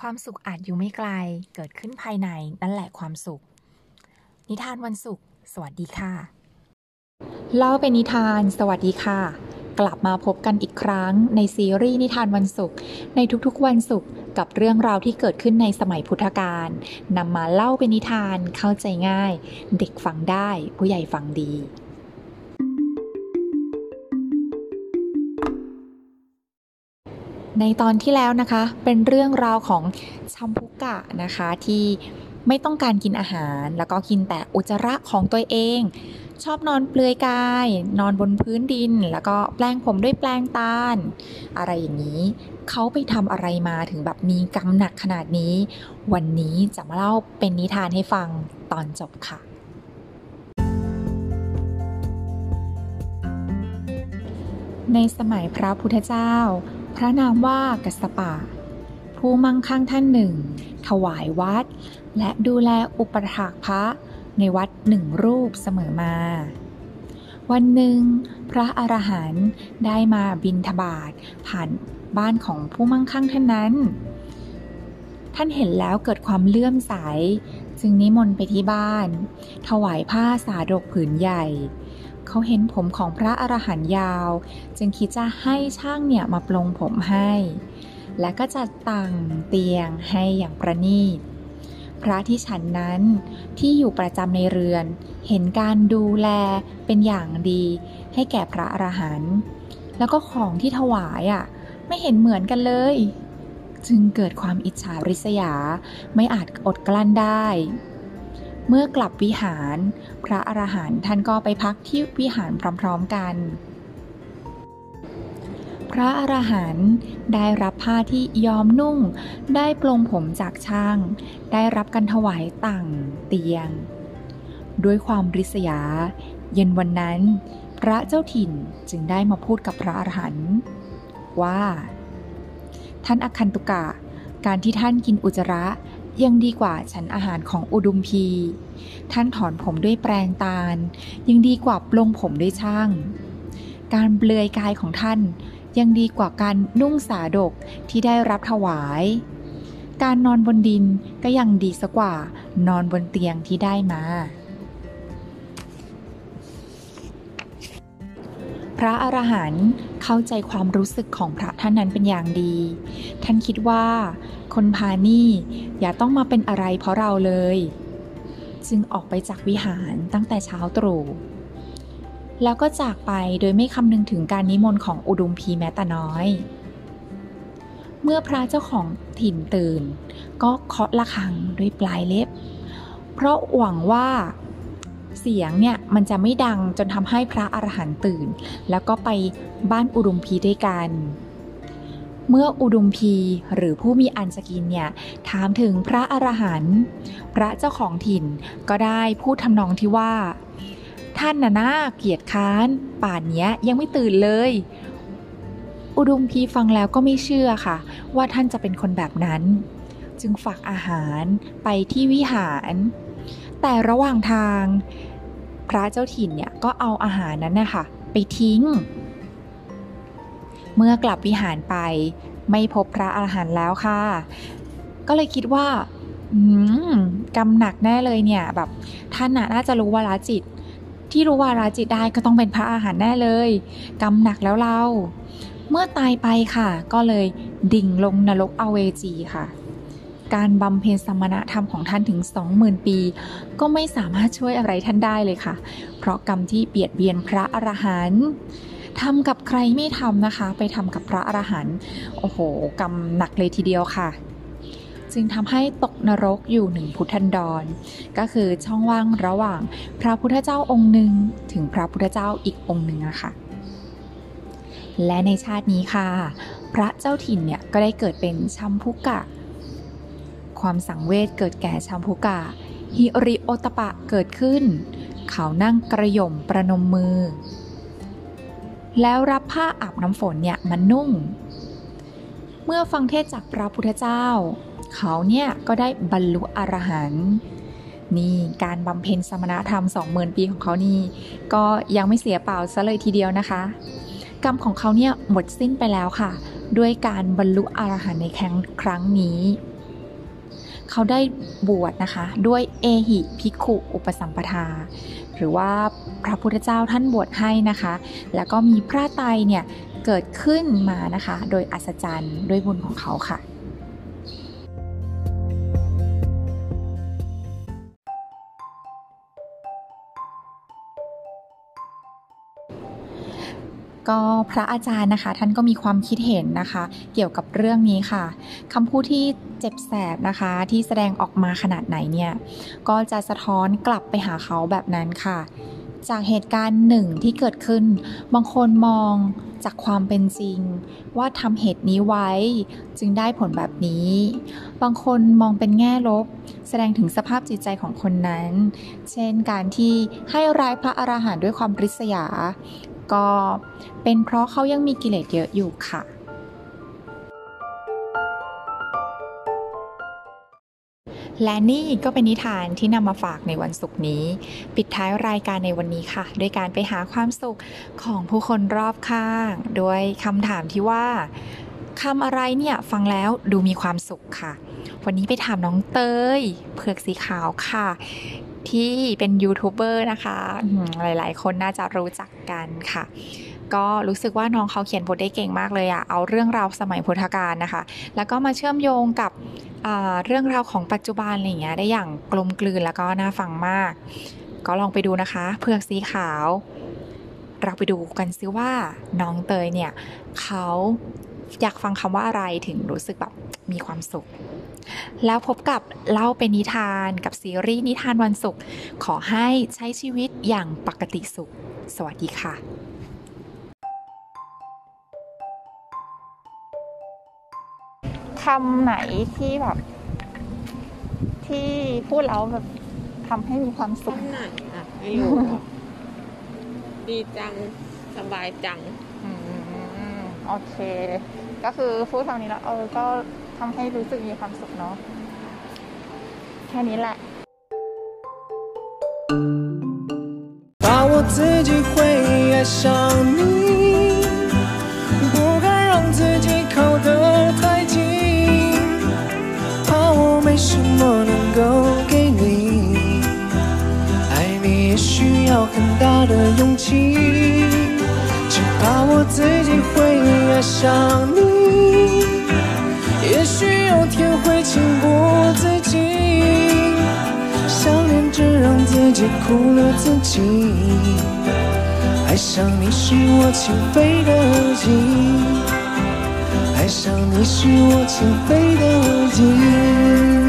ความสุขอาจอยู่ไม่ไกล เกิดขึ้นภายในนั่นแหละความสุข นิทานวันศุกร์สวัสดีค่ะ เล่าเป็นนิทาน สวัสดีค่ะ กลับมาพบกันอีกครั้งในซีรีส์นิทานวันศุกร์ในทุกๆวันศุกร์กับเรื่องราวที่เกิดขึ้นในสมัยพุทธกาลนำมาเล่าเป็นนิทานเข้าใจง่าย เด็กฟังได้ผู้ใหญ่ฟังดี ในตอนที่แล้วนะคะ เป็นเรื่องราวของชัมพุกะนะคะที่ไม่ต้องการกินอาหาร แล้วก็กินแต่อุจจาระของตัวเอง ชอบนอนเปลือยกาย นอนบนพื้นดิน แล้วก็แปลงผมด้วยแปลงตาล อะไรอย่างนี้ เขาไปทำอะไรมาถึงแบบมีกรรมหนักขนาดนี้ วันนี้จะมาเล่าเป็นนิทานให้ฟังตอนจบค่ะในสมัยพระพุทธเจ้า พระนามว่ากัสปะ ผู้มั่งคั่งท่านหนึ่ง ถวายวัด และดูแลอุปถากพระในวัดหนึ่งรูปเสมอมา วันหนึ่ง พระอรหันต์ได้มาบินทบาทผ่านบ้านของผู้มั่งคั่งท่านนั้น ท่านเห็นแล้วเกิดความเลื่อมใส จึงนิมนต์ไปที่บ้าน ถวายผ้าสาดกผืนใหญ่ เขาเห็นผมของพระอรหันต์ยาว จึงคิดจะให้ช่างเนี่ยมาปลงผมให้ และก็จัดตั้งเตียงให้อย่างประณีต พระที่ฉันนั้นที่อยู่ประจำในเรือน เห็นการดูแลเป็นอย่างดี ให้แก่พระอรหันต์แล้วก็ของที่ถวายอะไม่เห็นเหมือนกันเลย จึงเกิดความอิจฉาริษยาไม่อาจอดกลั้นได้ เมื่อกลับวิหาร พระอรหันต์ท่านก็ไปพักที่วิหารพร้อมๆกัน พระอรหันต์ได้รับผ้าที่ยอมนุ่ง ได้ปลงผมจากช่าง ได้รับการถวายต่างเตียง ด้วยความริษยา เย็นวันนั้น พระเจ้าถิ่นจึงได้มาพูดกับพระอรหันต์ว่า ท่านอคันตุกะ การที่ท่านกินอุจจาระ ยังดีกว่าฉันอาหารของอุดุมพี ท่านถอนผมด้วยแปรงตาล ยังดีกว่าปลงผมด้วยช่าง การเปลือยกายของท่านยังดีกว่าการนุ่งสาดกที่ได้รับถวาย การนอนบนดินก็ยังดีสักกว่านอนบนเตียงที่ได้มา พระอรหันต์ เข้าใจความรู้สึกของพระท่านนั้นเป็นอย่างดี ท่านคิดว่า คนพานี่อย่าต้องมาเป็นอะไรเพราะเราเลย จึงออกไปจากวิหารตั้งแต่เช้าตรู่แล้วก็จากไปโดยไม่คำนึงถึงการนิมนต์ของอุดุมพีแม้แต่น้อย เมื่อพระเจ้าของถิ่นตื่น ก็เคาะระฆังด้วยปลายเล็บ เพราะหวังว่า เสียงเนี่ยมันจะไม่ดังจนทำให้พระอรหันต์ตื่น แล้วก็ไปบ้านอุดมพีด้วยกัน เมื่ออุดมพีหรือผู้มีอันจะกินเนี่ยถามถึงพระอรหันต์พระเจ้าของถิ่นก็ได้พูดทำนองที่ว่า ท่านน่ะน่าเกียจค้านป่านเนี้ยยังไม่ตื่นเลยอุดมพีฟังแล้วก็ไม่เชื่อค่ะ ว่าท่านจะเป็นคนแบบนั้น จึงฝากอาหารไปที่วิหาร แต่ระหว่างทาง พระเจ้าถิ่นเนี่ยก็เอาอาหารนั้นนะคะไปทิ้ง เมื่อกลับวิหารไปไม่พบพระอาหารแล้วค่ะ ก็เลยคิดว่าอืมกรรมหนักแน่เลยเนี่ยแบบท่านน่าจะรู้วาลจิต ที่รู้วาลจิตได้ก็ต้องเป็นพระอาหารแน่เลยกรรมหนักแล้วเรา เมื่อตายไปค่ะ ก็เลยดิ่งลงนรกอเวจีค่ะ การบำเพ็ญสมณธรรมของท่านถึง 20,000 ปี ก็ไม่สามารถช่วยอะไรท่านได้เลยค่ะ เพราะกรรมที่เบียดเบียนพระอรหันต์ทำกับใครไม่ทำนะคะ ไปทำกับพระอรหันต์โอ้โห กรรมหนักเลยทีเดียวค่ะจึงทำให้ตกนรกอยู่หนึ่งพุทธันดร ก็คือช่องว่างระหว่างพระพุทธเจ้าองค์หนึ่งถึงพระพุทธเจ้าอีกองค์หนึ่งอะค่ะ และในชาตินี้ค่ะ พระเจ้าถิ่นเนี่ยก็ได้เกิดเป็นชัมพุกะ ความสังเวชเกิดแก่ชัมพุกะ ฮิริโอตปะเกิดขึ้น เขานั่งกระย่มประนมมือ แล้วรับผ้าอาบน้ำฝนเนี่ยมานุ่ง เมื่อฟังเทศจากพระพุทธเจ้า เขาเนี่ยก็ได้บรรลุอรหันต์นี่การบำเพ็ญสมณธรรมสองหมื่นปีของเขานี่ก็ยังไม่เสียเปล่าซะเลยทีเดียวนะคะ กรรมของเขาเนี่ยหมดสิ้นไปแล้วค่ะ ด้วยการบรรลุอรหันต์ในครั้งครั้งนี้ เขาได้บวชนะคะด้วยเอหิภิกขุอุปสัมปทา หรือว่าพระพุทธเจ้าท่านบวชให้นะคะ แล้วก็มีพระไตรเนี่ยเกิดขึ้นมานะคะ โดยอัศจรรย์ด้วยบุญของเขาค่ะ ก็พระอาจารย์นะคะ ท่านก็มีความคิดเห็นนะคะ เกี่ยวกับเรื่องนี้ค่ะคำพูดที่เจ็บแสบนะคะที่แสดงออกมาขนาดไหนเนี่ยก็จะสะท้อนกลับไปหาเขาแบบนั้นค่ะ จากเหตุการณ์หนึ่งที่เกิดขึ้น บางคนมองจากความเป็นจริง ว่าทำเหตุนี้ไว้จึงได้ผลแบบนี้ บางคนมองเป็นแง่ลบ แสดงถึงสภาพจิตใจของคนนั้น เช่นการที่ให้ร้ายพระอรหันต์ด้วยความริษยา ก็เป็นเพราะเขายังมีกิเลสเยอะอยู่ค่ะ และนี่ก็เป็นนิทานที่นำมาฝากในวันศุกร์นี้ ปิดท้ายรายการในวันนี้ค่ะ ด้วยการไปหาความสุขของผู้คนรอบข้าง ด้วยคำถามที่ว่าคำอะไรเนี่ยฟังแล้วดูมีความสุขค่ะ วันนี้ไปถามน้องเตยเผือกสีขาวค่ะ ที่เป็นยูทูบเบอร์นะคะอืมหลาย ๆ คนน่าจะรู้จักกันค่ะ ก็รู้สึกว่าน้องเขาเขียนบทได้เก่งมากเลยอะเอาเรื่องราวสมัยพุทธกาลนะคะ แล้วก็มาเชื่อมโยงกับอ่าเรื่องราวของปัจจุบันอะไรอย่างเงี้ยได้อย่างกลมกลืนแล้วก็น่าฟังมาก ก็ลองไปดูนะคะเผือกสีขาว เราไปดูกันซิว่าน้องเตยเนี่ยเขา อยากฟังคำว่าอะไรถึงรู้สึกแบบมีความสุข แล้วพบกับเล่าเป็นนิทานกับซีรีส์นิทานวันศุกร์ขอให้ใช้ชีวิตอย่างปกติสุข สวัสดีค่ะคำไหนที่แบบ ที่พูดแล้วแบบทำให้มีความสุขคำไหนอะไม่รู้อะดีจัง สบายจังอืม โอเค ก็คือพูดคำนี้แล้วเออ ก็ทำให้รู้สึกมีความสุขเนาะ แค่นี้แหละ 怕我自己会爱上你，不敢让自己靠得太近，怕我没什么能够给你，爱你也需要很大的勇气，只怕 我自己会爱上你，也许有天会情不自禁。想念只让自己苦了自己，爱上你是我情非得已，爱上你是我情非得已